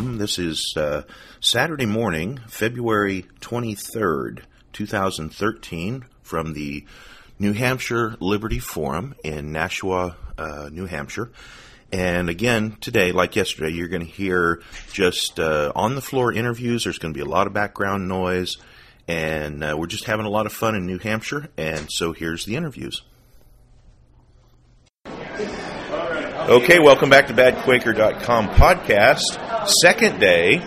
This is uh, Saturday morning, February 23rd, 2013, from the New Hampshire Liberty Forum in Nashua, uh, New Hampshire. And again, today, like yesterday, you're going to hear just uh, on the floor interviews. There's going to be a lot of background noise, and uh, we're just having a lot of fun in New Hampshire. And so here's the interviews. Okay, welcome back to badquaker.com podcast. Second day,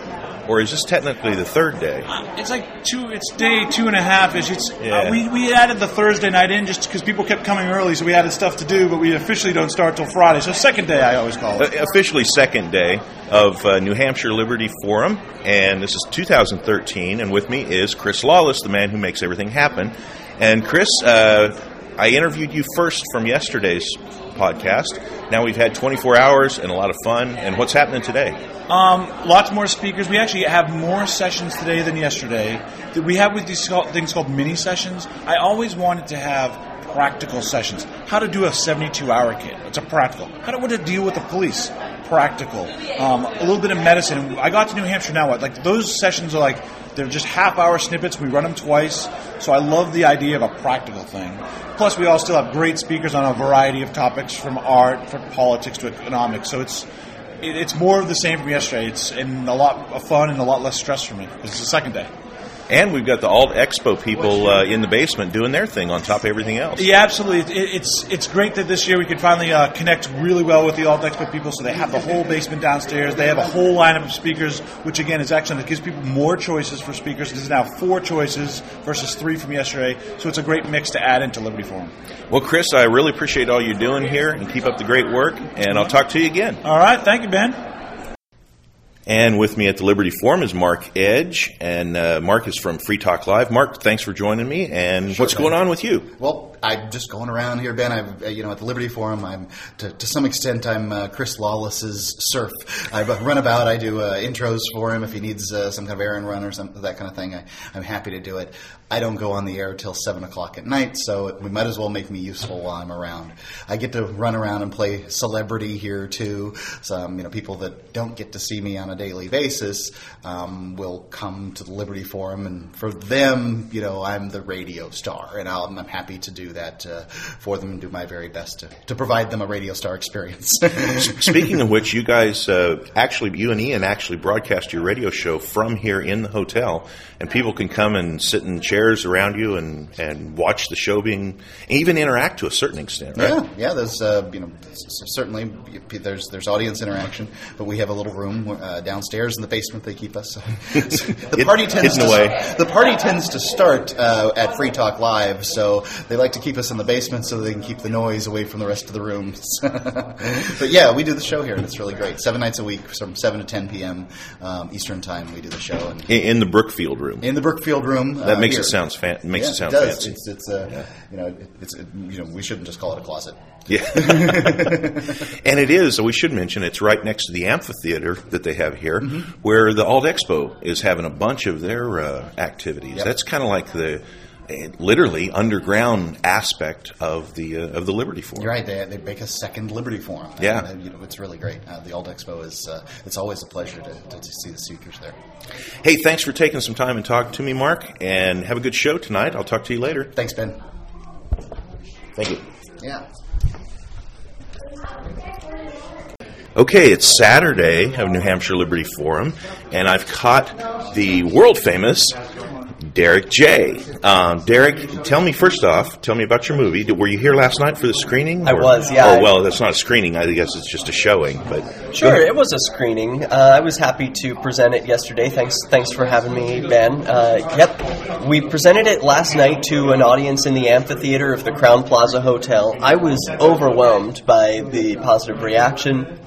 or is this technically the third day? It's like two. It's day two and a half ish. It's Yeah. uh, we we added the Thursday night in just because people kept coming early, so we added stuff to do. But we officially don't start till Friday. So second day, I always call it. Uh, officially second day of uh, New Hampshire Liberty Forum, and this is 2013. And with me is Chris Lawless, the man who makes everything happen. And Chris, uh, I interviewed you first from yesterday's podcast. Now we've had 24 hours and a lot of fun. And what's happening today? Um, lots more speakers. We actually have more sessions today than yesterday. We have with these things called mini sessions. I always wanted to have practical sessions. How to do a 72 hour kit. It's a practical. How to, what to deal with the police. Practical. Um, a little bit of medicine. I got to New Hampshire now. What like those sessions are like they're just half hour snippets. We run them twice. So I love the idea of a practical thing. Plus, we all still have great speakers on a variety of topics from art, from politics to economics. So it's it's more of the same from yesterday. It's and a lot of fun and a lot less stress for me. It's the second day. And we've got the Alt Expo people uh, in the basement doing their thing on top of everything else. Yeah, absolutely. It, it's it's great that this year we could finally uh, connect really well with the Alt Expo people. So they have the whole basement downstairs. They have a whole lineup of speakers, which again is excellent. It gives people more choices for speakers. This is now four choices versus three from yesterday. So it's a great mix to add into Liberty Forum. Well, Chris, I really appreciate all you're doing here and keep up the great work. And I'll talk to you again. All right, thank you, Ben. And with me at the Liberty Forum is Mark Edge, and uh, Mark is from Free Talk Live. Mark, thanks for joining me. And what's Ben. going on with you? Well, I'm just going around here, Ben. I'm, uh, you know, at the Liberty Forum. I'm to, to some extent, I'm uh, Chris Lawless's serf. I run about. I do uh, intros for him if he needs uh, some kind of errand run or something that kind of thing. I, I'm happy to do it. I don't go on the air till seven o'clock at night, so we might as well make me useful while I'm around. I get to run around and play celebrity here too. Some, you know, people that don't get to see me on a daily basis um, will come to the Liberty Forum, and for them, you know, I'm the radio star, and I'll, I'm happy to do that uh, for them and do my very best to, to provide them a radio star experience. Speaking of which, you guys uh, actually, you and Ian actually broadcast your radio show from here in the hotel, and people can come and sit in chairs around you and, and watch the show being, even interact to a certain extent, right? Yeah, yeah. There's uh, you know certainly there's there's audience interaction, but we have a little room uh, downstairs in the basement. They keep us. the party tends to away. the party tends to start uh, at Free Talk Live, so they like to keep us in the basement so they can keep the noise away from the rest of the rooms. but yeah, we do the show here, and it's really great. Seven nights a week, from seven to ten p.m. Um, Eastern time, we do the show, and In, in the Brookfield room. in the Brookfield room. that uh, makes here. it sounds fan- makes yeah, it sound does. fancy. It's, it's uh, you know, it's it, you know, we shouldn't just call it a closet. Yeah. and it is, So we should mention, it's right next to the amphitheater that they have here, Mm-hmm. where the Alt Expo is having a bunch of their uh, activities. Yep. That's kind of like the uh, literally underground aspect of the uh, of the Liberty Forum. You're right. They, they make a second Liberty Forum. Yeah. And, you know, it's really great. Uh, the Alt Expo is. Uh, it's always a pleasure to, to, to see the speakers there. Hey, thanks for taking some time and talking to me, Mark, and have a good show tonight. I'll talk to you later. Thanks, Ben. Thank you. Yeah. Okay, it's Saturday of New Hampshire Liberty Forum, and I've caught the world famous Derek J. Um, Derek, tell me first off, tell me about your movie. Were you here last night for the screening? I was, yeah. Oh well, that's not a screening. I guess it's just a showing. But Sure, it was a screening. Uh, I was happy to present it yesterday. Thanks, thanks for having me, Ben. Uh, yep, we presented it last night to an audience in the amphitheater of the Crowne Plaza Hotel. I was overwhelmed by the positive reaction.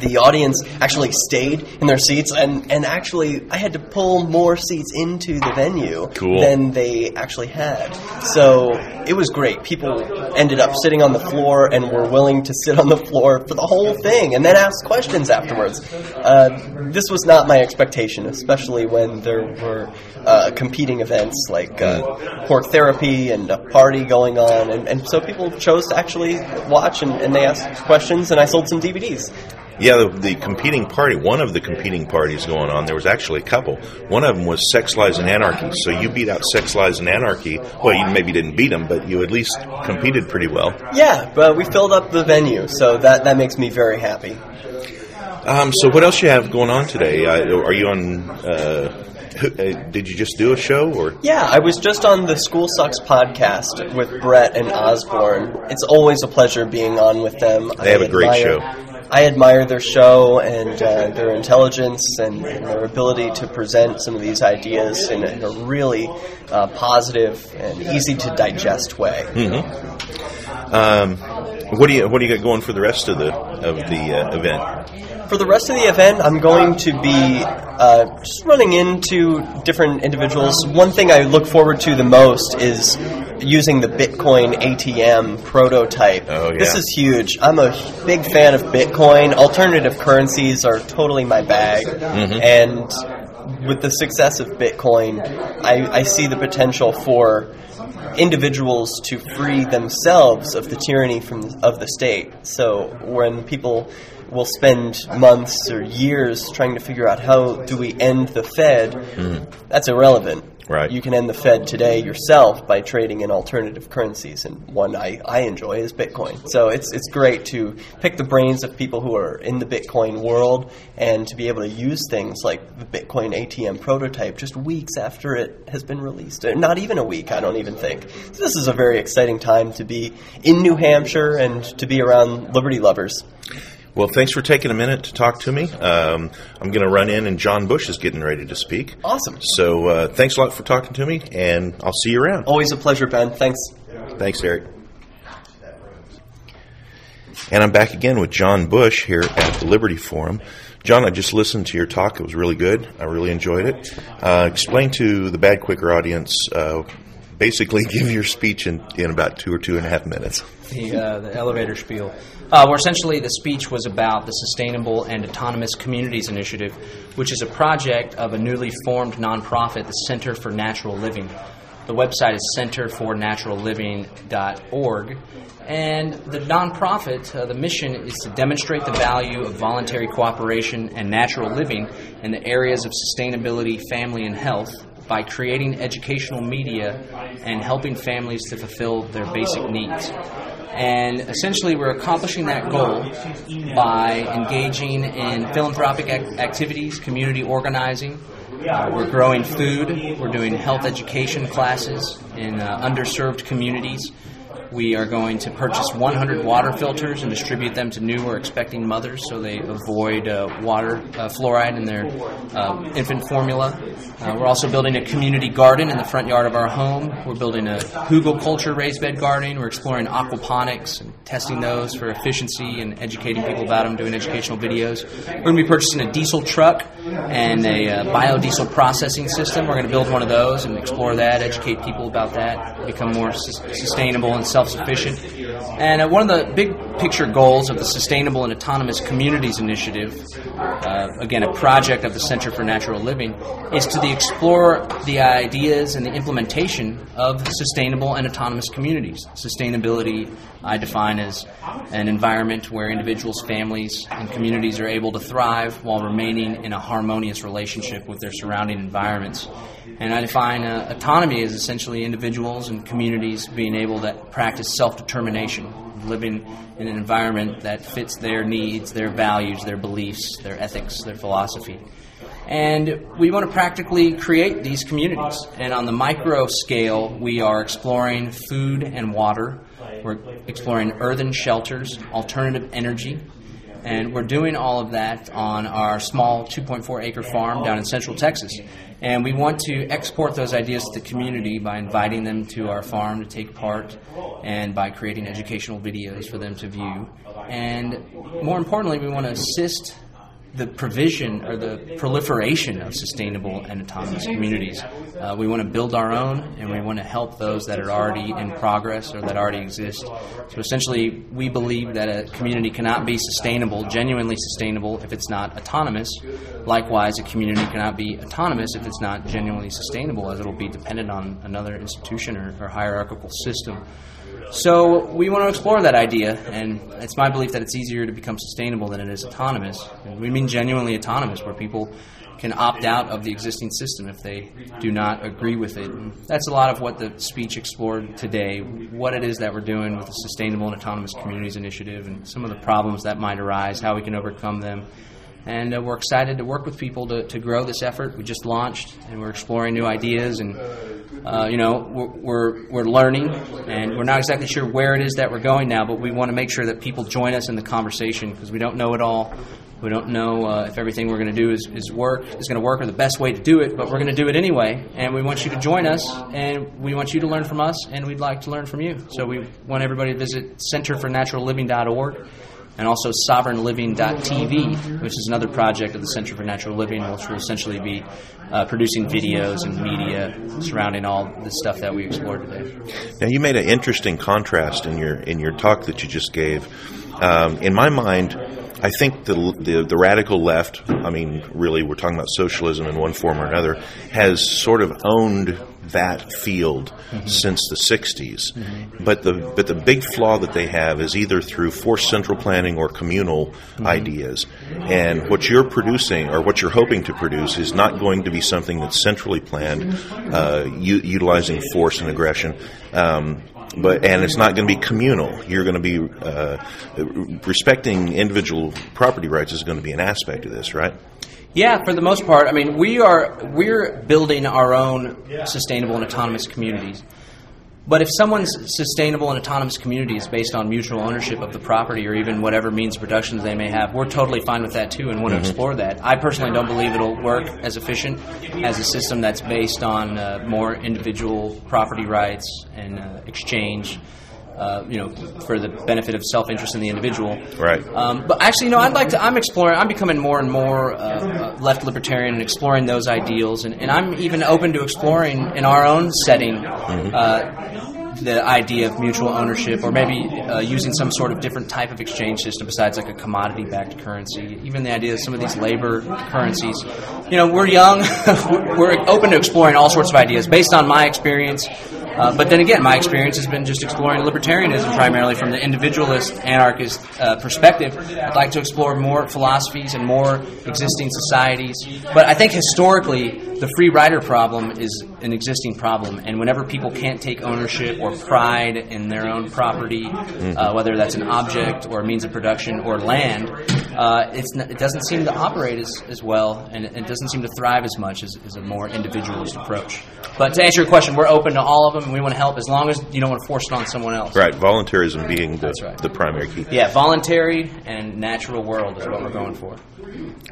The audience actually stayed in their seats, and, and actually, I had to pull more seats into the venue Cool. than they actually had. So it was great. People ended up sitting on the floor and were willing to sit on the floor for the whole thing and then ask questions afterwards. Uh, this was not my expectation, especially when there were uh, competing events like uh, pork therapy and a party going on. And, and so people chose to actually watch and, and they asked questions, and I sold some DVDs. Yeah, the, the competing party, one of the competing parties going on, there was actually a couple. One of them was Sex, Lies, and Anarchy. So you beat out Sex, Lies, and Anarchy. Well, you maybe didn't beat them, but you at least competed pretty well. Yeah, but we filled up the venue, so that, that makes me very happy. Um, so what else you have going on today? Uh, are you on? Uh, uh, did you just do a show or? Yeah, I was just on the School Sucks podcast with Brett and Osborne. It's always a pleasure being on with them. They have a great show. I admire their show and uh, their intelligence and, and their ability to present some of these ideas in a, in a really uh, positive and easy to digest way. Um, what do you What do you got going for the rest of the of the uh, event? For the rest of the event, I'm going to be uh, just running into different individuals. One thing I look forward to the most is using the Bitcoin ATM prototype. Oh, yeah. This is huge. I'm a big fan of Bitcoin. Alternative currencies are totally my bag. Mm-hmm. And with the success of Bitcoin, I, I see the potential for individuals to free themselves of the tyranny from of the state. So when people will spend months or years trying to figure out how do we end the Fed, that's irrelevant. Right. You can end the Fed today yourself by trading in alternative currencies, and one I, I enjoy is Bitcoin. So it's it's great to pick the brains of people who are in the Bitcoin world and to be able to use things like the Bitcoin ATM prototype just weeks after it has been released. Uh, Not even a week, I don't even think. So this is a very exciting time to be in New Hampshire and to be around Liberty lovers. Well, thanks for taking a minute to talk to me. Um, I'm going to run in, and John Bush is getting ready to speak. Awesome. So uh, thanks a lot for talking to me, and I'll see you around. Always a pleasure, Ben. Thanks. Thanks, Eric. And I'm back again with John Bush here at the Liberty Forum. John, I just listened to your talk. It was really good. I really enjoyed it. Uh, explain to the Bad Quaker audience, uh, basically give your speech in, in about two or two and a half minutes. the, uh, the elevator spiel. Uh, where essentially the speech was about the Sustainable and Autonomous Communities Initiative, which is a project of a newly formed nonprofit, the Center for Natural Living. The website is centerfornaturalliving.org. And the nonprofit, uh, the mission is to demonstrate the value of voluntary cooperation and natural living in the areas of sustainability, family, and health by creating educational media and helping families to fulfill their basic needs. And essentially, we're accomplishing that goal by engaging in philanthropic ac- activities, community organizing. Uh, we're growing food. We're doing health education classes in uh, underserved communities. We are going to purchase 100 water filters and distribute them to new or expecting mothers so they avoid uh, water uh, fluoride in their uh, infant formula. Uh, we're also building a community garden in the front yard of our home. We're building a hugelkultur raised bed garden. We're exploring aquaponics and testing those for efficiency and educating people about them, doing educational videos. We're going to be purchasing a diesel truck and a uh, biodiesel processing system. We're going to build one of those and explore that, educate people about that, become more sus- sustainable and self sufficient. And uh, one of the big picture goals of the Sustainable and Autonomous Communities Initiative, uh, again, a project of the Center for Natural Living, is to the explore the ideas and the implementation of sustainable and autonomous communities. Sustainability, I define as an environment where individuals, families, and communities are able to thrive while remaining in a harmonious relationship with their surrounding environments. And I define uh, autonomy as essentially individuals and communities being able to practice self determination, living in an environment that fits their needs, their values, their beliefs, their ethics, their philosophy. And we want to practically create these communities. And on the micro scale, we are exploring food and water. We're exploring earthen shelters, alternative energy, and we're doing all of that on our small 2.4 acre farm down in central Texas. And we want to export those ideas to the community by inviting them to our farm to take part and by creating educational videos for them to view. And more importantly, we want to assist the provision or the proliferation of sustainable and autonomous communities. Uh, we want to build our own, and we want to help those that are already in progress or that already exist. So essentially, we believe that a community cannot be sustainable, genuinely sustainable, if it's not autonomous. Likewise, a community cannot be autonomous if it's not genuinely sustainable, as it will be dependent on another institution or, or hierarchical system. So we want to explore that idea, and it's my belief that it's easier to become sustainable than it is autonomous. We mean genuinely autonomous, where people can opt out of the existing system if they do not agree with it. And that's a lot of what the speech explored today, what it is that we're doing with the Sustainable and Autonomous Communities Initiative, and some of the problems that might arise, how we can overcome them. And uh, we're excited to work with people to, to grow this effort. We just launched, and we're exploring new ideas and uh, you know, we're, we're, we're learning, and we're not exactly sure where it is that we're going now, but we want to make sure that people join us in the conversation because we don't know it all. We don't know uh, if everything we're going to do is, is work is going to work or the best way to do it, but we're going to do it anyway. And we want you to join us, and we want you to learn from us, and we'd like to learn from you. So we want everybody to visit centerfornaturalliving.org and also sovereignliving.tv, which is another project of the Center for Natural Living, which will essentially be uh, producing videos and media surrounding all the stuff that we explored today. Now, you made an interesting contrast in your in your talk that you just gave. Um, in my mind, I think the, the, the radical left, I mean, really, we're talking about socialism in one form or another, has sort of owned that field mm-hmm. since the 60s. Mm-hmm. But the but the big flaw that they have is either through forced central planning or communal mm-hmm. ideas. And what you're producing or what you're hoping to produce is not going to be something that's centrally planned, uh, u- utilizing force and aggression. Um, but and it's not going to be communal. You're going to be uh, respecting individual property rights is going to be an aspect of this, right? Yeah, for the most part. I mean, we are we're building our own sustainable and autonomous communities. But if someone's sustainable and autonomous community is based on mutual ownership of the property or even whatever means of production they may have, we're totally fine with that too and want to mm-hmm. explore that. I personally don't believe it'll work as efficient as a system that's based on uh, more individual property rights and uh, exchange. Uh, you know, for the benefit of self-interest in the individual. Right. Um, but actually, you know, I'd like to. I'm exploring. I'm becoming more and more uh, left libertarian and exploring those ideals, and, and, I'm even open to exploring in our own setting. Mm-hmm uh, the idea of mutual ownership, or maybe uh, using some sort of different type of exchange system besides like a commodity-backed currency. Even the idea of some of these labor currencies. You know, we're young. we're open to exploring all sorts of ideas based on my experience uh, but then again, my experience has been just exploring libertarianism primarily from the individualist anarchist uh, perspective. I'd like to explore more philosophies and more existing societies. But I think historically, the free rider problem is an existing problem. And whenever people can't take ownership or pride in their own property, uh, whether that's an object or a means of production or land, uh, it doesn't seem to operate as, as well and it doesn't seem to thrive as much as, as a more individualist approach. But to answer your question, we're open to all of them and we want to help as long as you don't want to force it on someone else. Right, voluntarism being the, right. the primary key. Yeah, voluntary and natural world is what we're going for.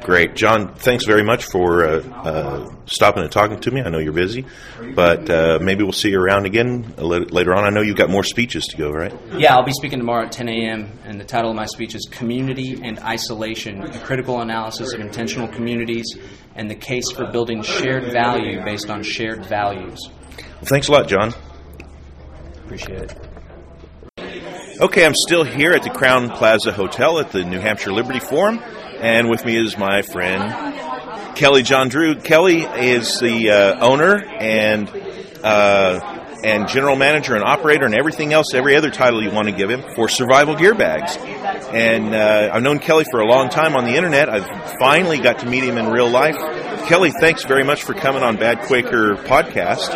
Great. John, thanks very much for uh, uh, stopping and talking to me. I know you're busy, but uh, maybe we'll see you around again later on. I know you've got more speeches to go, right? Yeah, I'll be speaking tomorrow at 10 a.m., and the title of my speech is Community and Isolation A Critical Analysis of Intentional Communities and the Case for Building Shared Value Based on Shared Values. Well, thanks a lot, John. Appreciate it. Okay, I'm still here at the Crowne Plaza Hotel at the New Hampshire Liberty Forum, and with me is my friend Kelly John Drew. Kelly is the uh, owner and uh, and general manager and operator and everything else, every other title you want to give him for Survival Gear Bags. And uh, I've known Kelly for a long time on the internet. I've finally got to meet him in real life. Kelly, thanks very much for coming on Bad Quaker podcast.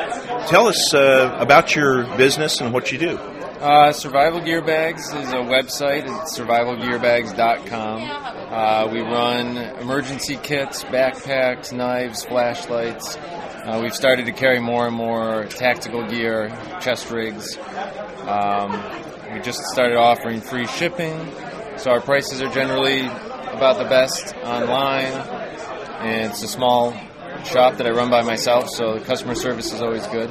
Tell us uh, about your business and what you do. Uh, Survival Gear Bags is a website. It's survivalgearbags.com. Uh, we run emergency kits, backpacks, knives, flashlights. Uh, we've started to carry more and more tactical gear, chest rigs. Um, we just started offering free shipping, so our prices are generally about the best online. And it's a small shop that I run by myself, so the customer service is always good.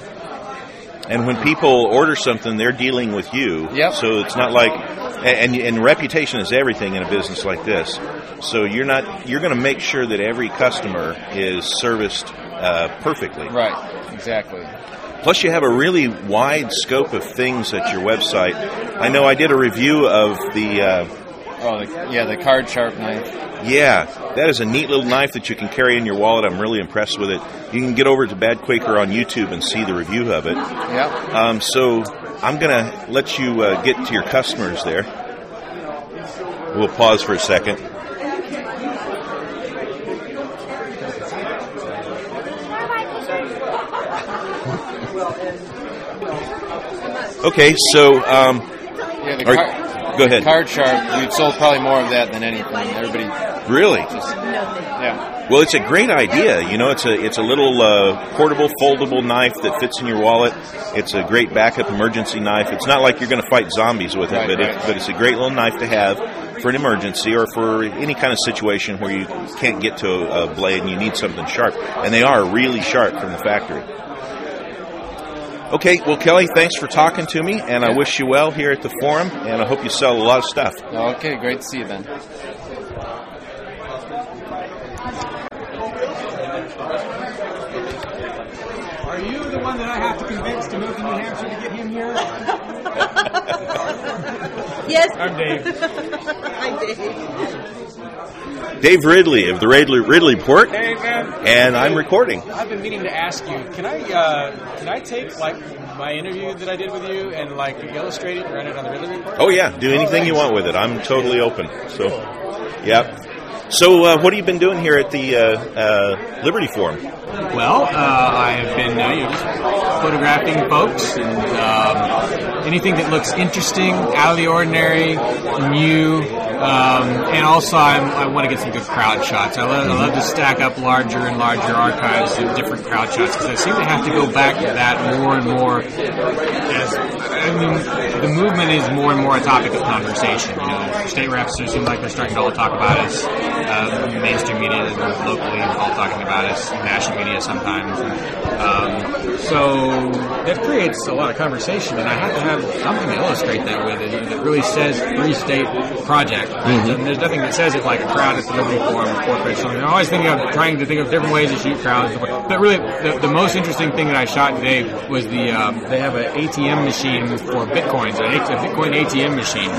And when people order something, they're dealing with you. Yep. So it's not like, and, and reputation is everything in a business like this. So you're not, you're going to make sure that every customer is serviced uh, perfectly. Right, exactly. Plus, you have a really wide scope of things at your website. I know I did a review of the. Uh, oh, the, yeah, the card sharp knife. Yeah, that is a neat little knife that you can carry in your wallet. I'm really impressed with it. You can get over to Bad Quaker on YouTube and see the review of it. Yeah. Um, so I'm going to let you uh, get to your customers there. We'll pause for a second. Okay, so um, yeah, the car- go ahead. Card sharp. We've sold probably more of that than anything. Everybody really, just yeah. Well, it's a great idea. You know, it's a it's a little uh, portable, foldable knife that fits in your wallet. It's a great backup emergency knife. It's not like you're going to fight zombies with it, Right, but right. it, but it's a great little knife to have for an emergency or for any kind of situation where you can't get to a, a blade and you need something sharp. And they are really sharp from the factory. Okay, well, Kelly, thanks for talking to me, and I wish you well here at the forum, and I hope you sell a lot of stuff. Okay, great to see you, Ben. Are you the one that I have to convince to move to New Hampshire to get him here? Yes. I'm Dave. Hi, Dave. Dave Ridley of the Ridley, Ridley Report, Hey, man. and I'm recording. I've been meaning to ask you. Can I uh, can I take like my interview that I did with you and like illustrate it and run it on the Ridley Report? Oh yeah, do anything you want with it. I'm totally open. So, yeah. So, uh, what have you been doing here at the uh, uh, Liberty Forum? Well, uh, I have been uh, you know, just photographing folks and um, anything that looks interesting, out of the ordinary, new, um, and also I'm, I want to get some good crowd shots. I love, I love to stack up larger and larger archives of different crowd shots because I seem to have to go back to that more and more. As I mean, the movement is more and more a topic of conversation. You know, state reps seem like they're starting to all talk about us. Uh, mainstream media, is locally, all talking about us. National media sometimes. Um, so that creates a lot of conversation, and I have to have something to illustrate that with it that really says Free State Project. And there's nothing that says it like a crowd at the Liberty Forum or corporate. So I'm always thinking of trying to think of different ways to shoot crowds. But really, the, the most interesting thing that I shot today was the um, they have an ATM machine for bitcoins, A- Bitcoin ATM machine.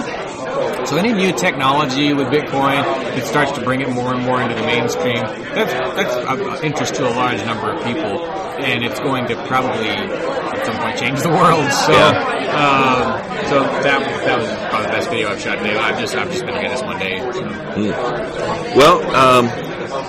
So any new technology with Bitcoin that starts to bring it more and more into the mainstream, that's that's of interest to a large number of people, and it's going to probably at some point change the world. So, um, so that that was probably the best video I've shot today. I've just I've just been doing this one day. So. Well, um,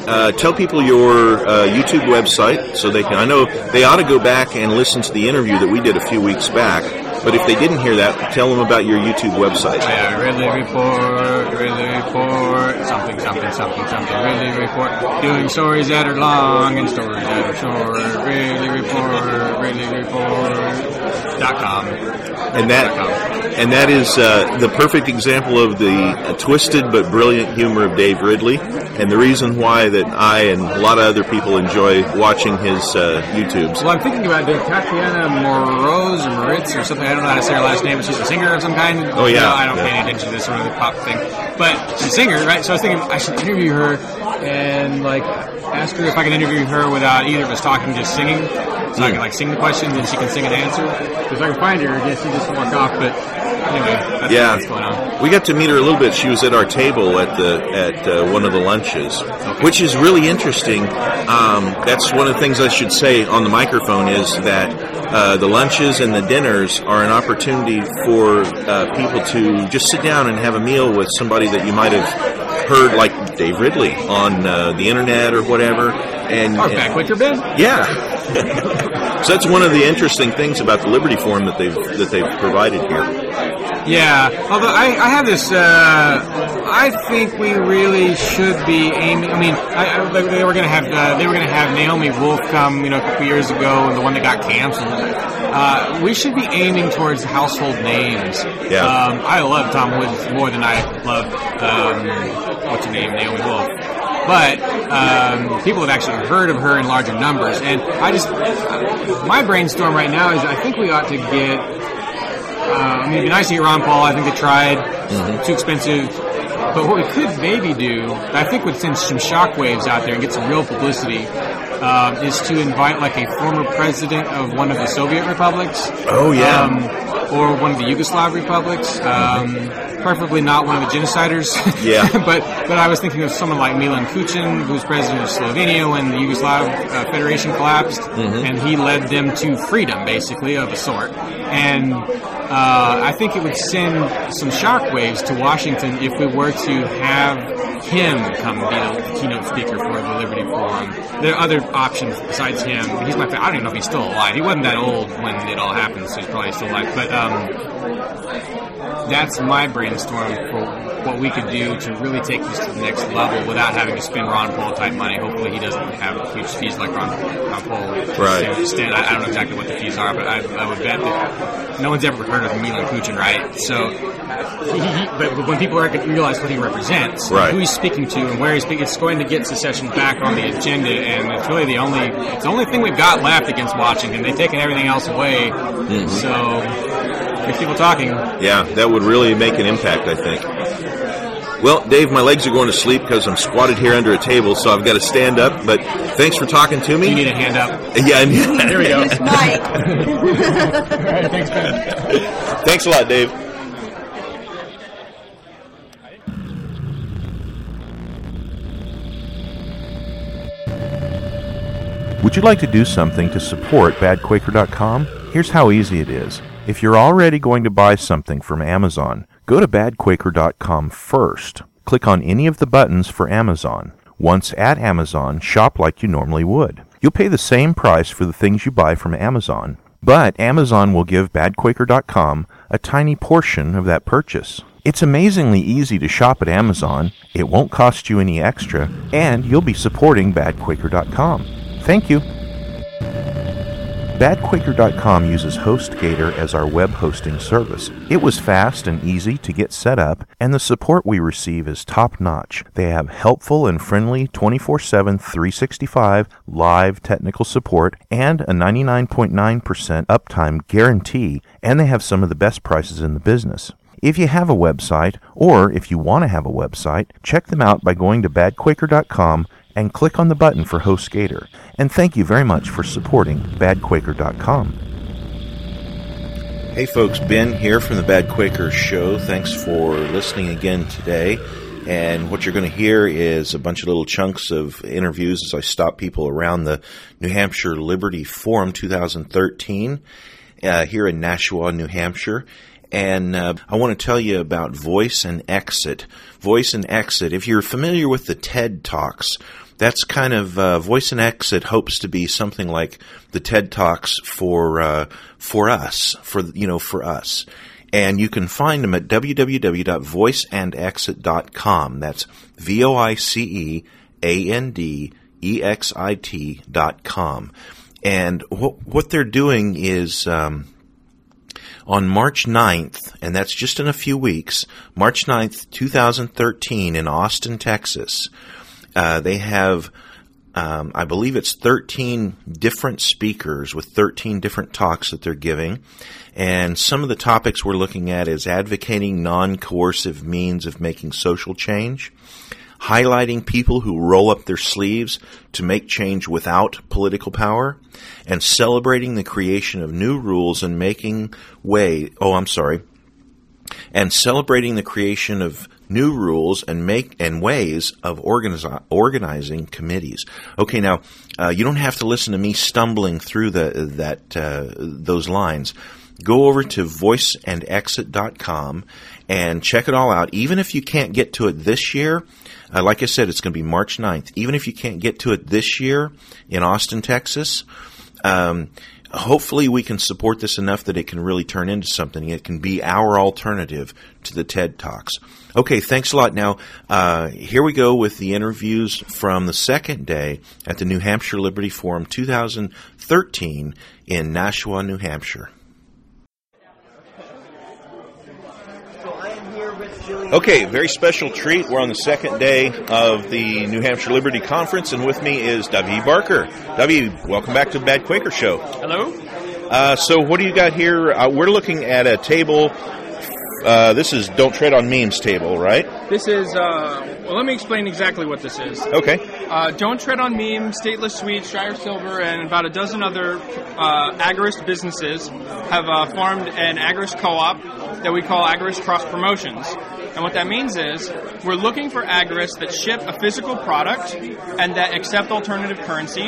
uh, tell people your uh, YouTube website so they can. I know they ought to go back and listen to the interview that we did a few weeks back. But if they didn't hear that, tell them about your YouTube website. Yeah, Ridley Report, Ridley Report, something, something, something, something, Ridley Report, doing stories that are long and stories that are short, Ridley Report, Ridley Report, dot com. And that and that is uh, the perfect example of the uh, twisted but brilliant humor of Dave Ridley, and the reason why that I and a lot of other people enjoy watching his uh, YouTubes. Well, I'm thinking about the Tatiana Moroz or Moritz or something. I don't know how to say her last name, but she's a singer of some kind. Oh, yeah. You know, I don't Yeah. pay any attention to this sort of the pop thing. But she's a singer, right? So I was thinking I should interview her and like ask her if I can interview her without either of us talking, just singing. So I can like sing the questions and she can sing an answer. If I can find her, I guess she just walk off. But anyway, that's Yeah. what's going on. We got to meet her a little bit. She was at our table at the at uh, one of the lunches, which is really interesting. Um, that's one of the things I should say on the microphone is that uh, the lunches and the dinners are an opportunity for uh, people to just sit down and have a meal with somebody that you might have heard, like Dave Ridley on uh, the internet or whatever. And, Or and- back with your Ben. yeah. so that's one of the interesting things about the Liberty Forum that they've that they've provided here. Yeah, although I, I have this, uh, I think we really should be aiming. I mean, I, I, they were going to have uh, they were going to have Naomi Wolf come, you know, a couple years ago, and the one that got canceled. Uh, we should be aiming towards household names. Yeah. Um, I love Tom Woods more than I love um, what's her name, Naomi Wolf. But um, people have actually heard of her in larger numbers, and I just my brainstorm right now is I think we ought to get I mean, it'd be nice to get Ron Paul. I think they tried. Too expensive. But what we could maybe do, I think would send some shockwaves out there and get some real publicity, um, is to invite like a former president of one of the Soviet republics. Oh, yeah. Um, or one of the Yugoslav republics. Um, preferably not one of the genociders. Yeah. but but I was thinking of someone like Milan Kucan, who was president of Slovenia when the Yugoslav uh, Federation collapsed, and he led them to freedom, basically of a sort. And uh, I think it would send some shockwaves to Washington if we were to have him come be the keynote speaker for the Liberty Forum. There are other options besides him. He's my. fa- I don't even know if he's still alive. He wasn't that old when it all happened, so he's probably still alive. But um, that's my brainstorm for what we could do to really take this to the next level without having to spend Ron Paul type money. Hopefully, he doesn't have huge fees like Ron, Ron Paul. Right. I, I don't know exactly what the fees are, but I, I would bet that no one's ever heard of Milan Kucan, right? So, but, but when people realize what he represents, Right. who he's speaking to, and where he's speaking, it's going to get secession back on the agenda, and it's really the only it's the only thing we've got left against Washington. They've taken everything else away, so get people talking. Yeah, that would really make an impact, I think. Well, Dave, my legs are going to sleep because I'm squatted here under a table, so I've got to stand up. But thanks for talking to me. You need a hand up. yeah, I need- There we go. Mike. Thanks, Ben. thanks a lot, Dave. Would you like to do something to support badquaker.com? Here's how easy it is. If you're already going to buy something from Amazon, go to badquaker.com first. Click on any of the buttons for Amazon. Once at Amazon, shop like you normally would. You'll pay the same price for the things you buy from Amazon, but Amazon will give badquaker.com a tiny portion of that purchase. It's amazingly easy to shop at Amazon, it won't cost you any extra, and you'll be supporting badquaker.com. Thank you. BadQuaker.com uses HostGator as our web hosting service. It was fast and easy to get set up, and the support we receive is top notch. They have helpful and friendly 24 7, 365 live technical support and a 99.9% uptime guarantee, and they have some of the best prices in the business. If you have a website, or if you want to have a website, check them out by going to badquaker.com and click on the button for HostGator. And thank you very much for supporting badquaker.com. Hey folks, Ben here from the Bad Quaker Show. Thanks for listening again today. And what you're going to hear is a bunch of little chunks of interviews as I stop people around the New Hampshire Liberty Forum 2013 uh, here in Nashua, New Hampshire. And uh, I want to tell you about Voice and Exit. Voice and Exit. If you're familiar with the TED Talks, that's kind of uh, Voice and Exit hopes to be something like the TED Talks for uh, for us, for you know, for us. And you can find them at www.voiceandexit.com. That's V O I C E A N D E X I T dot com. And what what they're doing is. Um, on March 9th, and that's just in a few weeks, March 9th, 2013, in Austin, Texas, uh, they have, um, I believe it's 13 different speakers with 13 different talks that they're giving. And some of the topics we're looking at is advocating non coercive means of making social change, highlighting people who roll up their sleeves to make change without political power, and celebrating the creation of new rules and making way, oh, I'm sorry, and celebrating the creation of new rules and make and ways of organizi- organizing committees. Okay, now uh, you don't have to listen to me stumbling through the that uh, those lines. Go over to voiceandexit.com and check it all out. Even if you can't get to it this year, Uh, like I said, it's going to be March 9th. Even if you can't get to it this year in Austin, Texas, um, hopefully we can support this enough that it can really turn into something. It can be our alternative to the TED Talks. Okay, thanks a lot. Now, uh, here we go with the interviews from the second day at the New Hampshire Liberty Forum 2013 in Nashua, New Hampshire. Okay, very special treat. We're on the second day of the New Hampshire Liberty Conference, and with me is W. Barker. W, welcome back to the Bad Quaker Show. Hello. Uh, so, what do you got here? Uh, we're looking at a table. Uh, this is Don't Tread on Memes table, right? This is, uh, well, let me explain exactly what this is. Okay. Uh, Don't Tread on Memes, Stateless Sweets, Shire Silver, and about a dozen other uh, agorist businesses have uh, formed an agorist co-op that we call Agorist Cross Promotions. And what that means is we're looking for agorists that ship a physical product and that accept alternative currency.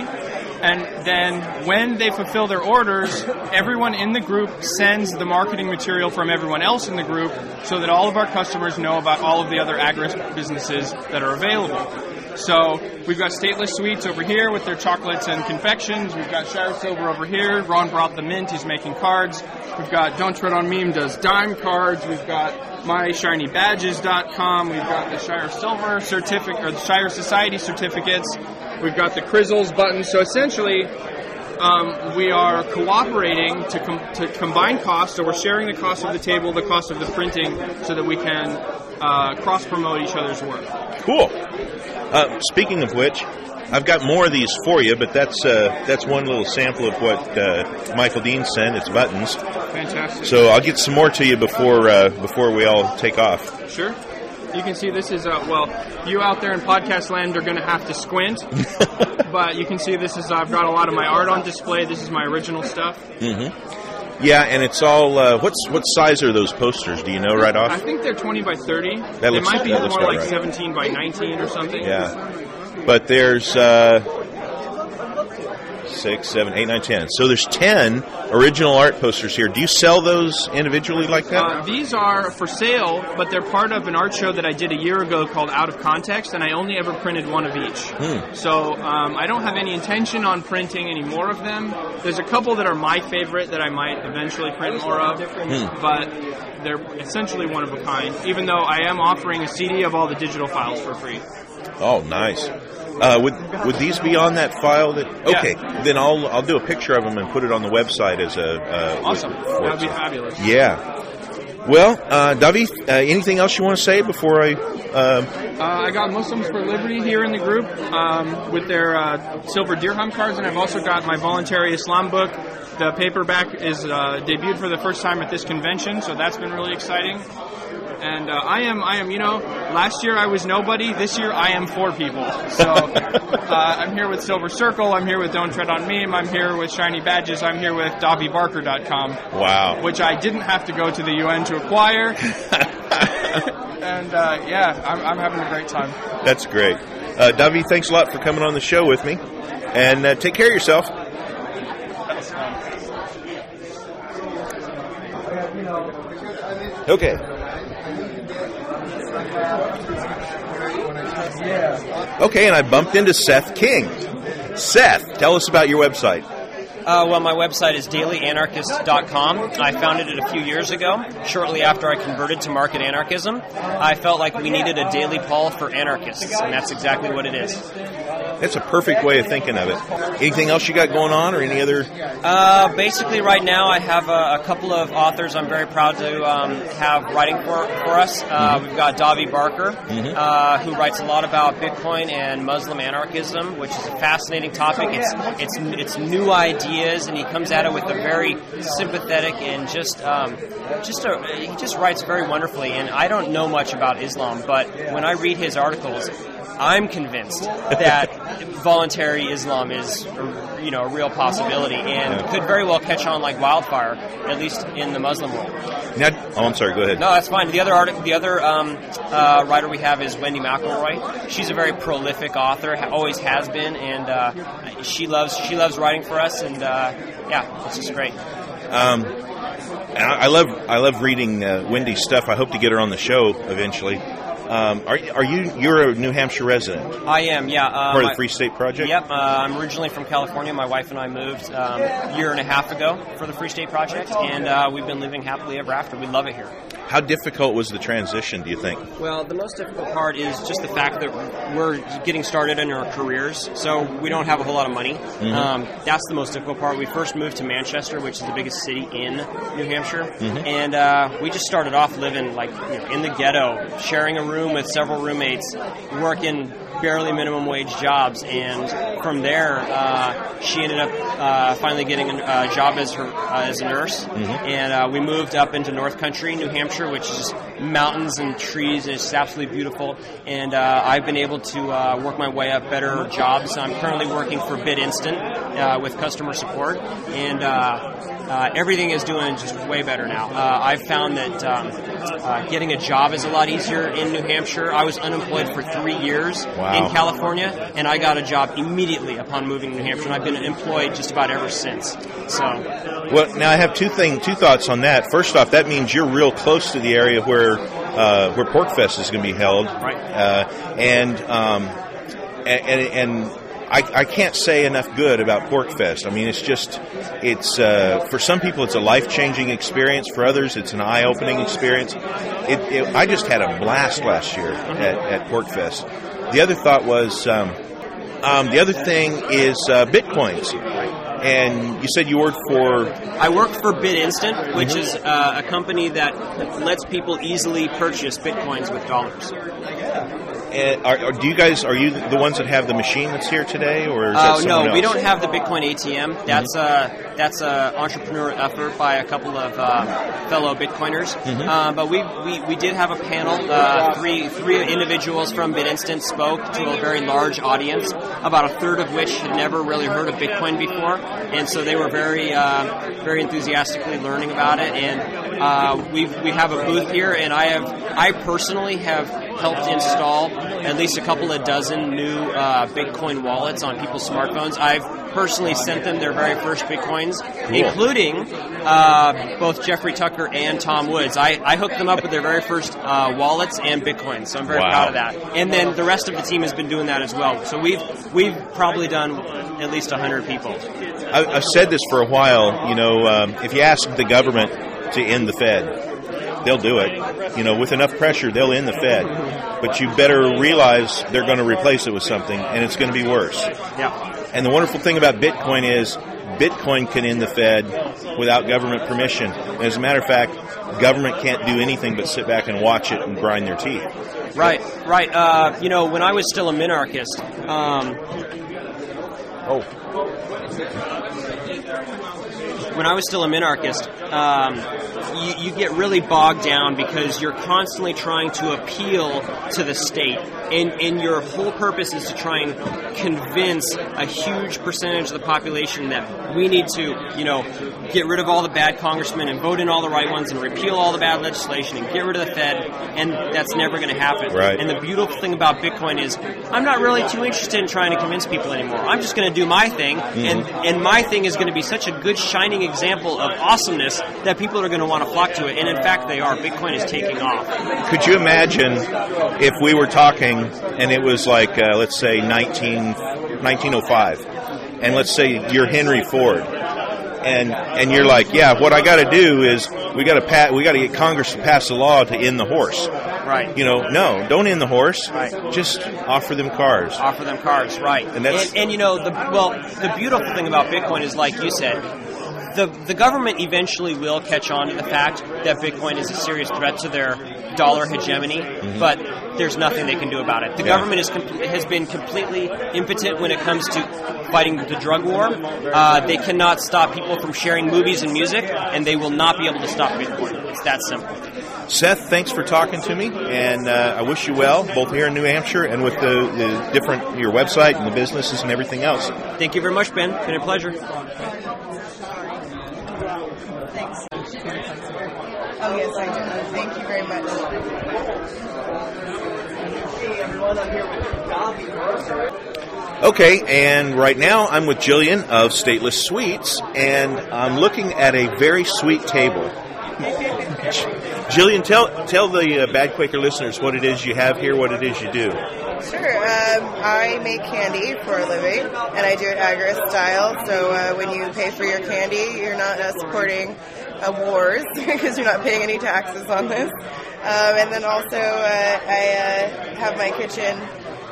And then when they fulfill their orders, everyone in the group sends the marketing material from everyone else in the group so that all of our customers know about all of the other agorist businesses that are available. So we've got Stateless Sweets over here with their chocolates and confections. We've got Shire Silver over here. Ron brought the mint. He's making cards. We've got Don't Tread on Meme does dime cards. We've got MyShinyBadges.com. We've got the Shire Silver certificate or the Shire Society certificates. We've got the Crizzles buttons. So essentially, um, we are cooperating to, com- to combine costs. So we're sharing the cost of the table, the cost of the printing, so that we can uh, cross promote each other's work. Cool. Uh, speaking of which, I've got more of these for you, but that's uh, that's one little sample of what uh, Michael Dean sent. It's buttons. Fantastic. So I'll get some more to you before uh, before we all take off. Sure. You can see this is, uh, well, you out there in podcast land are going to have to squint. but you can see this is, I've got a lot of my art on display. This is my original stuff. Mm-hmm. Yeah, and it's all. Uh, what's what size are those posters? Do you know right off? I think they're 20 by 30. That they looks- might be more like right. 17 by 19 or something. Yeah, but there's uh, six, seven, eight, nine, ten. So there's ten original art posters here. Do you sell those individually like that? Uh, these are for sale, but they're part of an art show that I did a year ago called Out of Context, and I only ever printed one of each. Hmm. So um, I don't have any intention on printing any more of them. There's a couple that are my favorite that I might eventually print more of, Hmm. but they're essentially one of a kind. Even though I am offering a CD of all the digital files for free. Oh, nice. Uh, would would these be on that file? That okay? Then I'll I'll do a picture of them and put it on the website as a uh, Awesome. with- That would be fabulous. Yeah. Well, uh, Davi, uh, anything else you want to say before I? Uh, Uh, I got Muslims for Liberty here in the group um, with their uh, silver dirham cards, and I've also got my voluntary Islam book. The paperback is uh, debuted for the first time at this convention, so that's been really exciting. And uh, I am, I am, you know, last year I was nobody. This year I am four people. So uh, I'm here with Silver Circle. I'm here with Don't Tread on Meme. I'm here with Shiny Badges. I'm here with DaviBarker.com, wow. which I didn't have to go to the UN to acquire. and uh, yeah, I'm, I'm having a great time. That's great. Uh, Davi, thanks a lot for coming on the show with me, and uh, take care of yourself. Okay. Okay, and I bumped into Seth King. Seth, tell us about your website. Uh, well, my website is dailyanarchist.com. I founded it a few years ago, shortly after I converted to market anarchism. I felt like we needed a daily Paul for anarchists, and that's exactly what it is. That's a perfect way of thinking of it. Anything else you got going on, or any other? Uh, basically, right now I have a, a couple of authors I'm very proud to um, have writing for, for us. Uh, Mhm. We've got Davi Barker, Mhm. uh, who writes a lot about Bitcoin and Muslim anarchism, which is a fascinating topic. It's it's it's new ideas, and he comes at it with a very sympathetic and just um, just a, he just writes very wonderfully. And I don't know much about Islam, but when I read his articles. I'm convinced that voluntary Islam is, you know, a real possibility and could very well catch on like wildfire, at least in the Muslim world. Now, oh, I'm sorry. Go ahead. No, that's fine. The other article, the other um, uh, writer we have is Wendy McElroy. She's a very prolific author, ha- always has been, and uh, she loves she loves writing for us, and uh, yeah, it's just great. Um, I I love I love reading uh, Wendy's stuff. I hope to get her on the show eventually. Um, are, are you you're a New Hampshire resident, I am, yeah. Um, part of the Free State Project? Yep, uh, I'm originally from California. My wife and I moved um, a year and a half ago for the Free State Project, and uh, we've been living happily ever after. We love it here. How difficult was the transition? Do you think? Well, the most difficult part is just the fact that we're getting started in our careers, so we don't have a whole lot of money. Mhm. Um, that's the most difficult part. We first moved to Manchester, which is the biggest city in New Hampshire, Mhm. and uh, we just started off living like you know, in the ghetto, sharing a room with several roommates, working barely minimum wage jobs, and from there, uh, she ended up uh, finally getting a job as her uh, as a nurse, and uh, we moved up into North Country, New Hampshire, which is just mountains and trees, and it's absolutely beautiful. And uh, I've been able to uh, work my way up better jobs. I'm currently working for BitInstant uh, with customer support, and uh, everything is doing just way better now. Uh, I've found that um, uh, getting a job is a lot easier in New Hampshire. I was unemployed for three years Wow. in California, and I got a job immediately upon moving to New Hampshire, and I've been employed just about ever since. So, Well, now I have two thing, two thoughts on that. First off, that means you're real close to the area where uh, where PorcFest is going to be held, Right. Uh, and um, and and. and I, I can't say enough good about PorcFest. I mean, it's just, it's, uh, for some people it's a life changing experience. For others, it's an eye opening experience. It, it, I just had a blast last year at, at PorcFest. The other thought was, um, um, the other thing is uh, Bitcoins. And you said you worked for I worked for BitInstant, which is uh, a company that lets people easily purchase bitcoins with dollars. And are, are, do you guys are you the ones that have the machine that's here today, or is that Oh no, we don't have the Bitcoin ATM. That's a that's an entrepreneur effort by a couple of uh, fellow Bitcoiners. Mhm. Uh, but we, we we did have a panel. Uh, three three individuals from BitInstant spoke to a very large audience, about a third of which had never really heard of Bitcoin before, and so they were very uh, very enthusiastically learning about it. And uh, we we have a booth here, and I have I personally have helped install at least a couple of dozen new uh, Bitcoin wallets on people's smartphones. I've personally sent them their very first Bitcoins, including uh, both Jeffrey Tucker and Tom Woods. I, I hooked them up with their very first uh, wallets and Bitcoins, so I'm very Wow. proud of that. And then the rest of the team has been doing that as well. So we've we've probably done at least 100 people. I, I've said this for a while. You know, um, if you ask the government to end the Fed, they'll do it. You know, with enough pressure, they'll end the Fed. But you better realize they're going to replace it with something, and it's going to be worse. Yeah. And the wonderful thing about Bitcoin is Bitcoin can end the Fed without government permission. And as a matter of fact, government can't do anything but sit back and watch it and grind their teeth. Right, right. Uh, you know, when I was still a minarchist, um, oh, when I was still a minarchist, um, you, you get really bogged down because you're constantly trying to appeal to the state, and, and your whole purpose is to try and convince a huge percentage of the population that we need to, you know, get rid of all the bad congressmen and vote in all the right ones and repeal all the bad legislation and get rid of the Fed, and that's never going to happen. Right. And the beautiful thing about Bitcoin is I'm not really too interested in trying to convince people anymore. I'm just going to do my thing, mm-hmm. and and my thing is going to be such a good shining example of awesomeness that people are going to want to flock to it. And in fact, they are. Bitcoin is taking off. Could you imagine if we were talking and it was like, uh, let's say, 19, 1905, and let's say you're Henry Ford, and and you're like, yeah, what I got to do is we got to pat, we got to get Congress to pass a law to end the horse. Right. You know, no, don't end the horse. Right. Just offer them cars. Offer them cars, right? And that's- and, and you know the well, the beautiful thing about Bitcoin is like you said, the the government eventually will catch on to the fact that Bitcoin is a serious threat to their dollar hegemony, but there's nothing they can do about it. The Yeah. government is com- has been completely impotent when it comes to fighting the drug war. Uh, they cannot stop people from sharing movies and music, and they will not be able to stop Bitcoin. It's that simple. Seth, thanks for talking to me, and uh, I wish you well, both here in New Hampshire and with the, the different your website and the businesses and everything else. Thank you very much, Ben. It's Been a pleasure. Thanks. Oh, yes, I do. Thank you very much. Okay, and right now I'm with Jillian of Stateless Sweets, and I'm looking at a very sweet table. Jillian, tell tell the uh, Bad Quaker listeners what it is you have here, what it is you do. Sure. Um, I make candy for a living, and I do it Agorist style. So uh, when you pay for your candy, you're not uh, supporting uh, wars because you're not paying any taxes on this. Um, and then also, uh, I uh, have my kitchen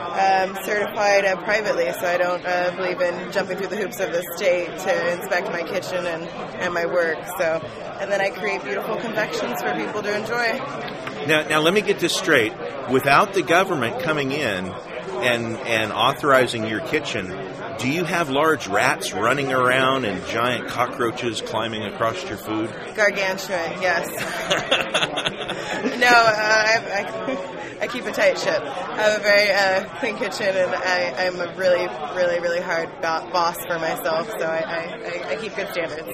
um, certified uh, privately, so I don't uh, believe in jumping through the hoops of the state to inspect my kitchen and, and my work. So, and then I create beautiful confections for people to enjoy. Now, now let me get this straight. Without the government coming in and and authorizing your kitchen, do you have large rats running around and giant cockroaches climbing across your food? Gargantuan, yes. no, uh, I, I, I keep a tight ship. I have a very uh, clean kitchen, and I, I'm a really, really, really hard bo- boss for myself. So I, I, I keep good standards.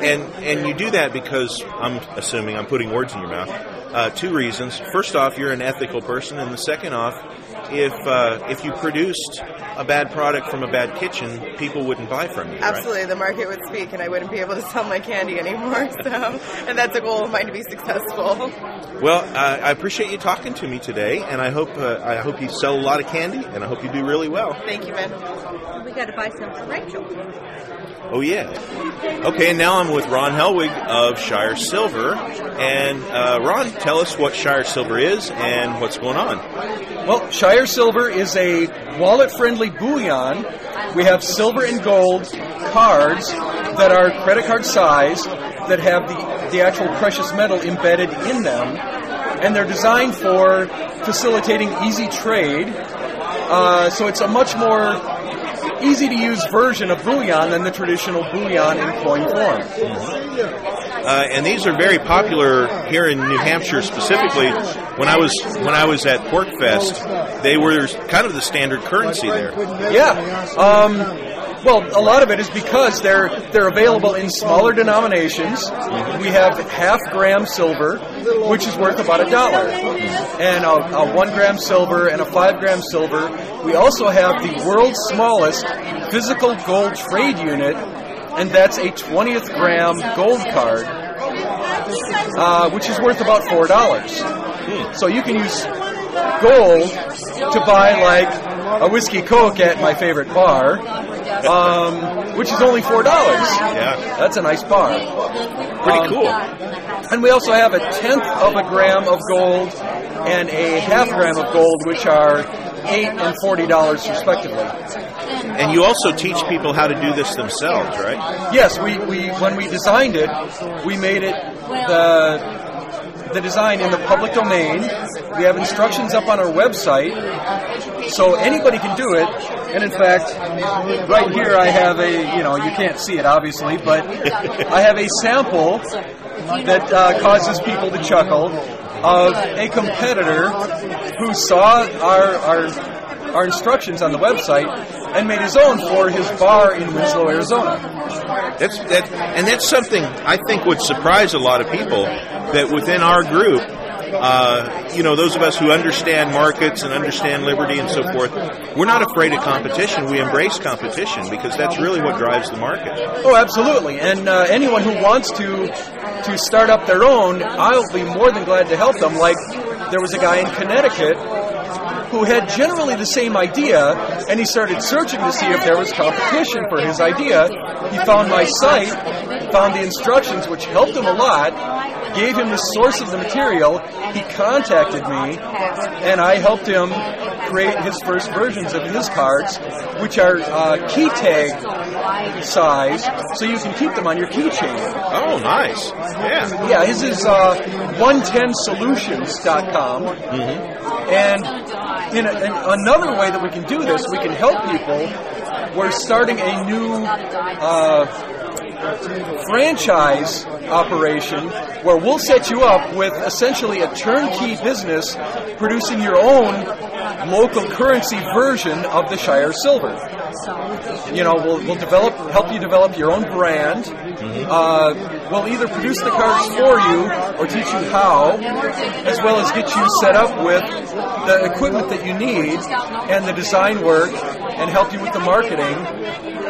And and you do that because I'm assuming I'm putting words in your mouth. Uh, two reasons. First off, you're an ethical person, and the second off, if uh, if you produced a bad product from a bad kitchen, people wouldn't buy from you. right? Absolutely, the market would speak, and I wouldn't be able to sell my candy anymore. So, and that's a goal of mine to be successful. Well, uh, I appreciate you talking to me today, and I hope uh, I hope you sell a lot of candy, and I hope you do really well. Thank you, Ben. We got to buy some for Rachel. Oh yeah. Okay, and now I'm with Ron Helwig of Shire Silver, and uh, Ron, tell us what Shire Silver is and what's going on. Well, Shire Silver is a wallet friendly bullion. We have silver and gold cards that are credit card size that have the, the actual precious metal embedded in them. And they're designed for facilitating easy trade. Uh, so it's a much more easy to use version of bullion than the traditional bullion in coin form. Uh, and these are very popular here in New Hampshire specifically. When I was when I was at PorcFest, they were kind of the standard currency there. Yeah. Um, well, a lot of it is because they're they're available in smaller denominations. We have half gram silver, which is worth about a dollar, and a, a one gram silver and a five gram silver. We also have the world's smallest physical gold trade unit, and that's a 20th gram gold card, uh, which is worth about four dollars. So you can use gold to buy like a whiskey coke at my favorite bar, um, which is only four dollars. Yeah, that's a nice bar. Pretty cool. And we also have a tenth of a gram of gold and a half gram of gold, which are eight and forty dollars respectively. And you also teach people how to do this themselves, right? Yes, we, we when we designed it, we made it the the design in the public domain. We have instructions up on our website, so anybody can do it. And in fact, right here I have a you know you can't see it obviously, but I have a sample that uh, causes people to chuckle of a competitor who saw our our our instructions on the website and made his own for his bar in Winslow, Arizona. That's that, and that's something I think would surprise a lot of people that within our group, uh, you know, those of us who understand markets and understand liberty and so forth, we're not afraid of competition. We embrace competition because that's really what drives the market. Oh, absolutely. And uh, anyone who wants to to start up their own, I'll be more than glad to help them. Like there was a guy in Connecticut who had generally the same idea, and he started searching to see if there was competition for his idea. He found my site, found the instructions, which helped him a lot, gave him the source of the material. He contacted me, and I helped him create his first versions of his cards, which are uh, key tag size, so you can keep them on your keychain. Oh, nice. Yeah. Yeah, his is uh, 110solutions.com. And in, a, in another way that we can do this, we can help people. We're starting a new uh, franchise operation where we'll set you up with essentially a turnkey business producing your own local currency version of the Shire Silver. You know, we'll, we'll develop, help you develop your own brand. Uh, we'll either produce the cards for you or teach you how, as well as get you set up with the equipment that you need and the design work and help you with the marketing.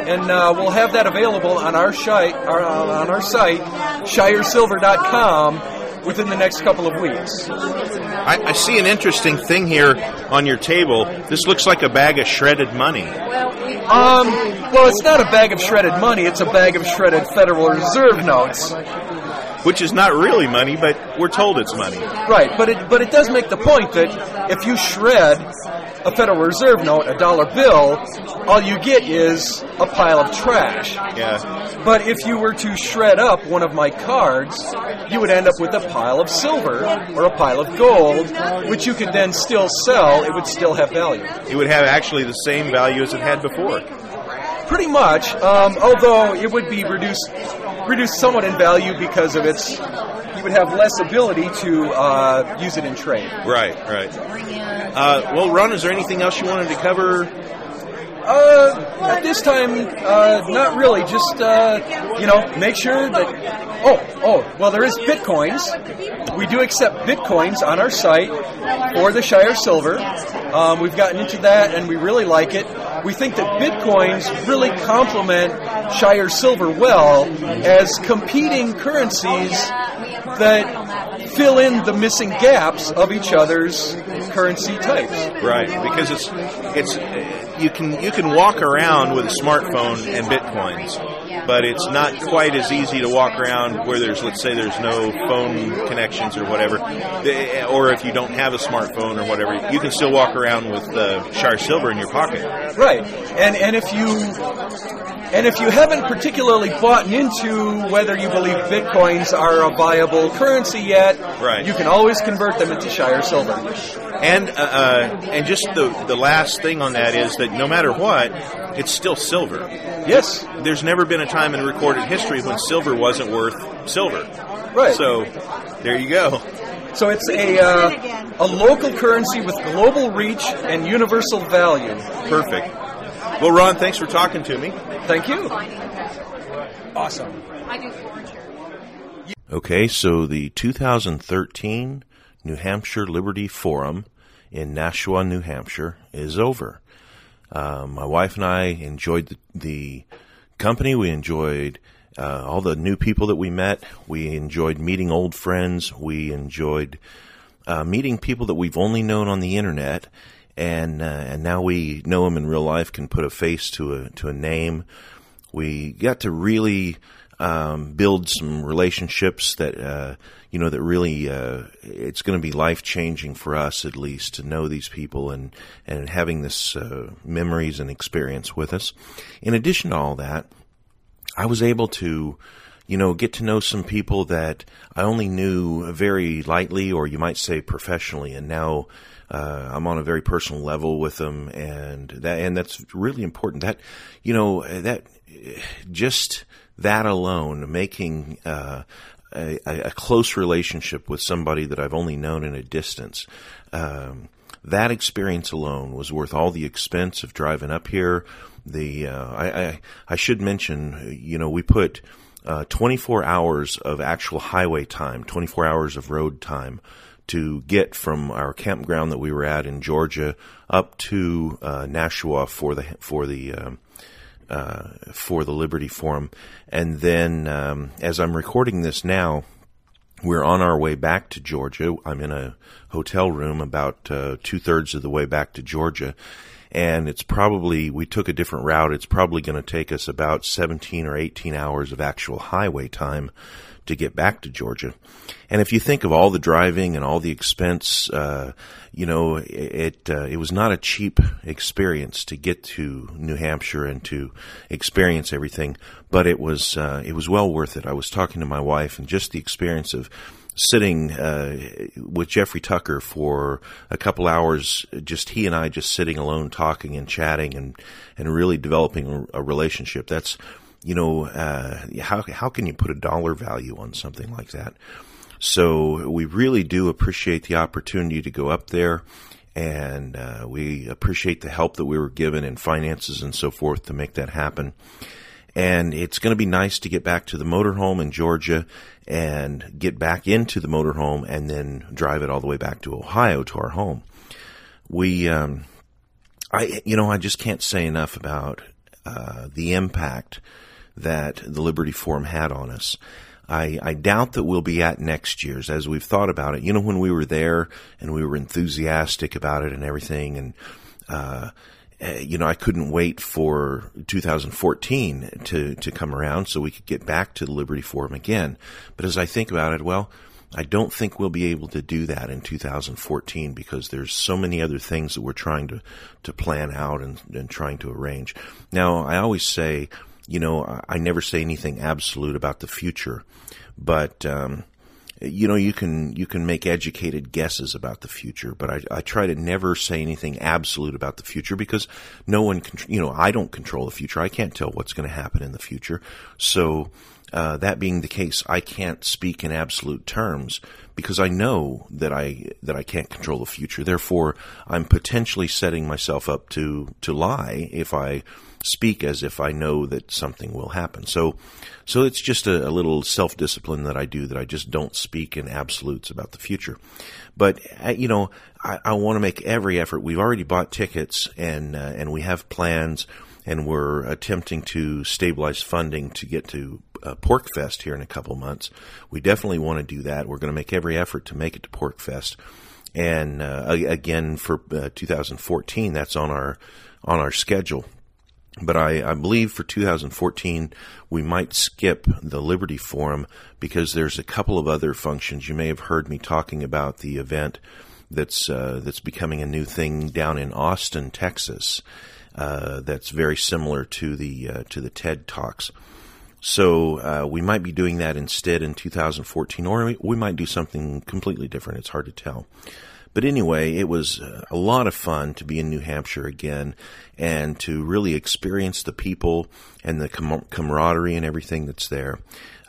And uh, we'll have that available on our site, our, on our site, shiresilver.com. within the next couple of weeks. I, I see an interesting thing here on your table. This looks like a bag of shredded money. Um, well, it's not a bag of shredded money; it's a bag of shredded Federal Reserve notes. Which is not really money, but we're told it's money. Right, but it but it does make the point that if you shred a Federal Reserve note, a dollar bill, all you get is a pile of trash. Yeah. But if you were to shred up one of my cards, you would end up with a pile of silver or a pile of gold, which you could then still sell. It would still have value. It would have actually the same value as it had before. Pretty much, um, although it would be reduced reduced somewhat in value because of its. You would have less ability to uh, use it in trade. Right, right. Uh, well, Ron, is there anything else you wanted to cover? Uh, at this time, uh, not really. Just uh, you know, make sure that. Oh, oh. Well, there is bitcoins. We do accept bitcoins on our site for the Shire Silver. Um, we've gotten into that, and we really like it. We think that bitcoins really complement Shire Silver well as competing currencies that fill in the missing gaps of each other's currency types. Right, because it's it's you can you can walk around with a smartphone and bitcoins, but it's not quite as easy to walk around where there's let's say there's no phone connections or whatever, or if you don't have a smartphone or whatever, you can still walk around with uh, Shire Silver in your pocket. Right, and and if you and if you haven't particularly bought into whether you believe bitcoins are a viable currency yet, Right. you can always convert them into Shire Silver. And uh, uh, and just the the last thing on that is that no matter what, it's still silver. Yes. There's never been a time in recorded history when silver wasn't worth silver. Right. So there you go. So it's a uh, a local currency with global reach and universal value. Perfect. Well, Ron, thanks for talking to me. Thank you. Awesome. I do foreign. Okay, so the 2013 New Hampshire Liberty Forum in Nashua, New Hampshire is over. Um, my wife and I enjoyed the, the company. We enjoyed uh, all the new people that we met. We enjoyed meeting old friends. We enjoyed uh, meeting people that we've only known on the internet, and uh, and now we know them in real life. Can put a face to a to a name. We got to really um, build some relationships that uh, you know that really uh, it's going to be life changing for us at least to know these people and and having this uh, memories and experience with us. In addition to all that, I was able to, you know, get to know some people that I only knew very lightly, or you might say professionally, and now uh, I'm on a very personal level with them, and that and that's really important. That, you know, that just that alone, making uh, a, a close relationship with somebody that I've only known in a distance. Um, that experience alone was worth all the expense of driving up here. The uh, I, I I should mention, you know, we put uh, 24 hours of actual highway time, 24 hours of road time to get from our campground that we were at in Georgia up to uh, Nashua for the for the um, uh, for the Liberty Forum, and then um, as I'm recording this now, we're on our way back to Georgia. I'm in a hotel room about uh, two thirds of the way back to Georgia. And it's probably, we took a different route. It's probably going to take us about 17 or 18 hours of actual highway time to get back to Georgia. And if you think of all the driving and all the expense, uh, you know, it, uh, it was not a cheap experience to get to New Hampshire and to experience everything, but it was, uh, it was well worth it. I was talking to my wife and just the experience of, sitting uh, with Jeffrey Tucker for a couple hours, just he and I just sitting alone, talking and chatting, and and really developing a relationship. That's you know uh, how how can you put a dollar value on something like that? So we really do appreciate the opportunity to go up there. And uh, we appreciate the help that we were given in finances and so forth to make that happen and it's going to be nice to get back to the motorhome in Georgia and get back into the motorhome and then drive it all the way back to Ohio to our home. We, um, I, you know, I just can't say enough about uh, the impact that the Liberty Forum had on us. I, I doubt that we'll be at next year's as we've thought about it. You know, when we were there and we were enthusiastic about it and everything and, uh, uh, you know, I couldn't wait for 2014 to, to come around so we could get back to the Liberty Forum again. But as I think about it, well, I don't think we'll be able to do that in 2014 because there's so many other things that we're trying to, to plan out and, and trying to arrange. Now, I always say, you know, I, I never say anything absolute about the future, but, um, you know, you can you can make educated guesses about the future, but I, I try to never say anything absolute about the future because no one can. You know, I don't control the future. I can't tell what's going to happen in the future. So, uh, that being the case, I can't speak in absolute terms because I know that I that I can't control the future. Therefore, I'm potentially setting myself up to to lie if I speak as if I know that something will happen. So, so it's just a, a little self discipline that I do that I just don't speak in absolutes about the future. But uh, you know, I, I want to make every effort. We've already bought tickets and uh, and we have plans, and we're attempting to stabilize funding to get to uh, PorcFest here in a couple months. We definitely want to do that. We're going to make every effort to make it to PorcFest. And uh, again, for uh, 2014, that's on our on our schedule. But I, I, believe for 2014 we might skip the Liberty Forum because there's a couple of other functions. You may have heard me talking about the event that's uh, that's becoming a new thing down in Austin, Texas. Uh, that's very similar to the uh, to the TED talks. So uh, we might be doing that instead in 2014, or we might do something completely different. It's hard to tell. But anyway, it was uh, a lot of fun to be in New Hampshire again and to really experience the people and the camaraderie and everything that's there.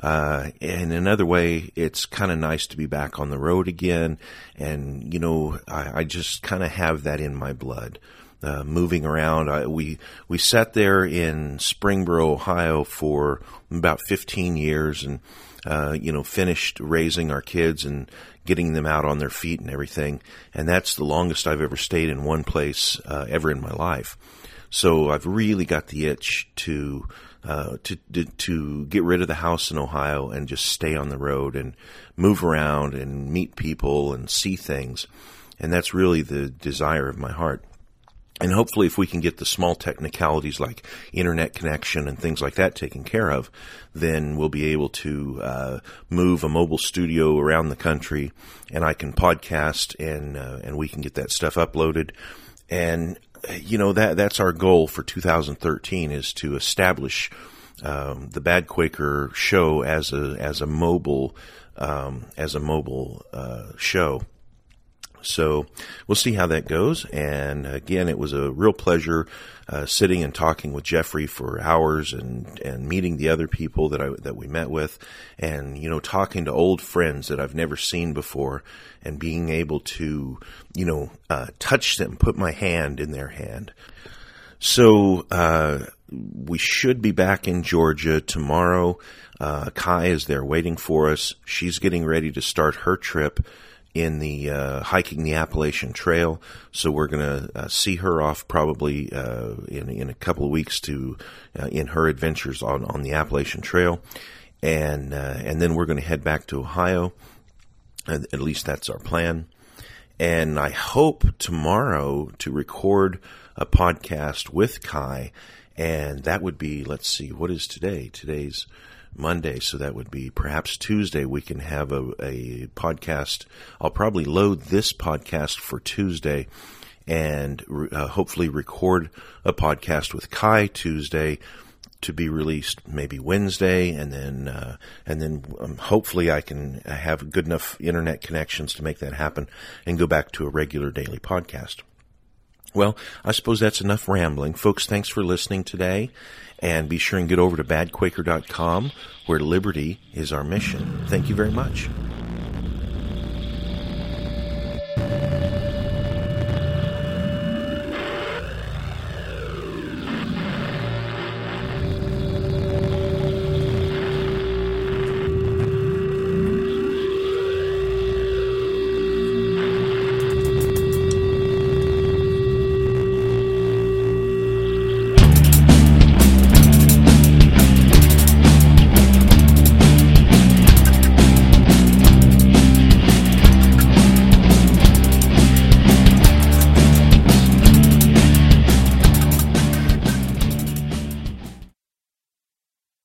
Uh, and another way, it's kind of nice to be back on the road again. And, you know, I, I just kind of have that in my blood. Uh, moving around. I, we we sat there in Springboro, Ohio, for about 15 years, and uh, you know finished raising our kids and getting them out on their feet and everything. And that's the longest I've ever stayed in one place uh, ever in my life. So I've really got the itch to, uh, to, to, to get rid of the house in Ohio and just stay on the road and move around and meet people and see things. And that's really the desire of my heart. And hopefully, if we can get the small technicalities like internet connection and things like that taken care of, then we'll be able to uh, move a mobile studio around the country, and I can podcast and uh, and we can get that stuff uploaded. And you know that that's our goal for 2013 is to establish um, the Bad Quaker show as a as a mobile um, as a mobile uh, show. So we'll see how that goes. And again, it was a real pleasure uh, sitting and talking with Jeffrey for hours and and meeting the other people that I that we met with, and you know talking to old friends that I've never seen before, and being able to you know uh, touch them, put my hand in their hand. So uh, we should be back in Georgia tomorrow. Uh, Kai is there waiting for us. She's getting ready to start her trip in the uh, hiking the Appalachian Trail. So we're going to uh, see her off probably uh, in in a couple of weeks to uh, in her adventures on on the Appalachian Trail, and uh, and then we're going to head back to Ohio. At least that's our plan. And I hope tomorrow to record a podcast with Kai, and that would be let's see what is today. Today's Monday, so that would be perhaps Tuesday. We can have a, a podcast. I'll probably load this podcast for Tuesday and uh, hopefully record a podcast with Kai Tuesday to be released maybe Wednesday, and then uh, and then um, hopefully I can have good enough internet connections to make that happen and go back to a regular daily podcast. Well, I suppose that's enough rambling. Folks, thanks for listening today. And be sure and get over to badquaker.com where liberty is our mission. Thank you very much.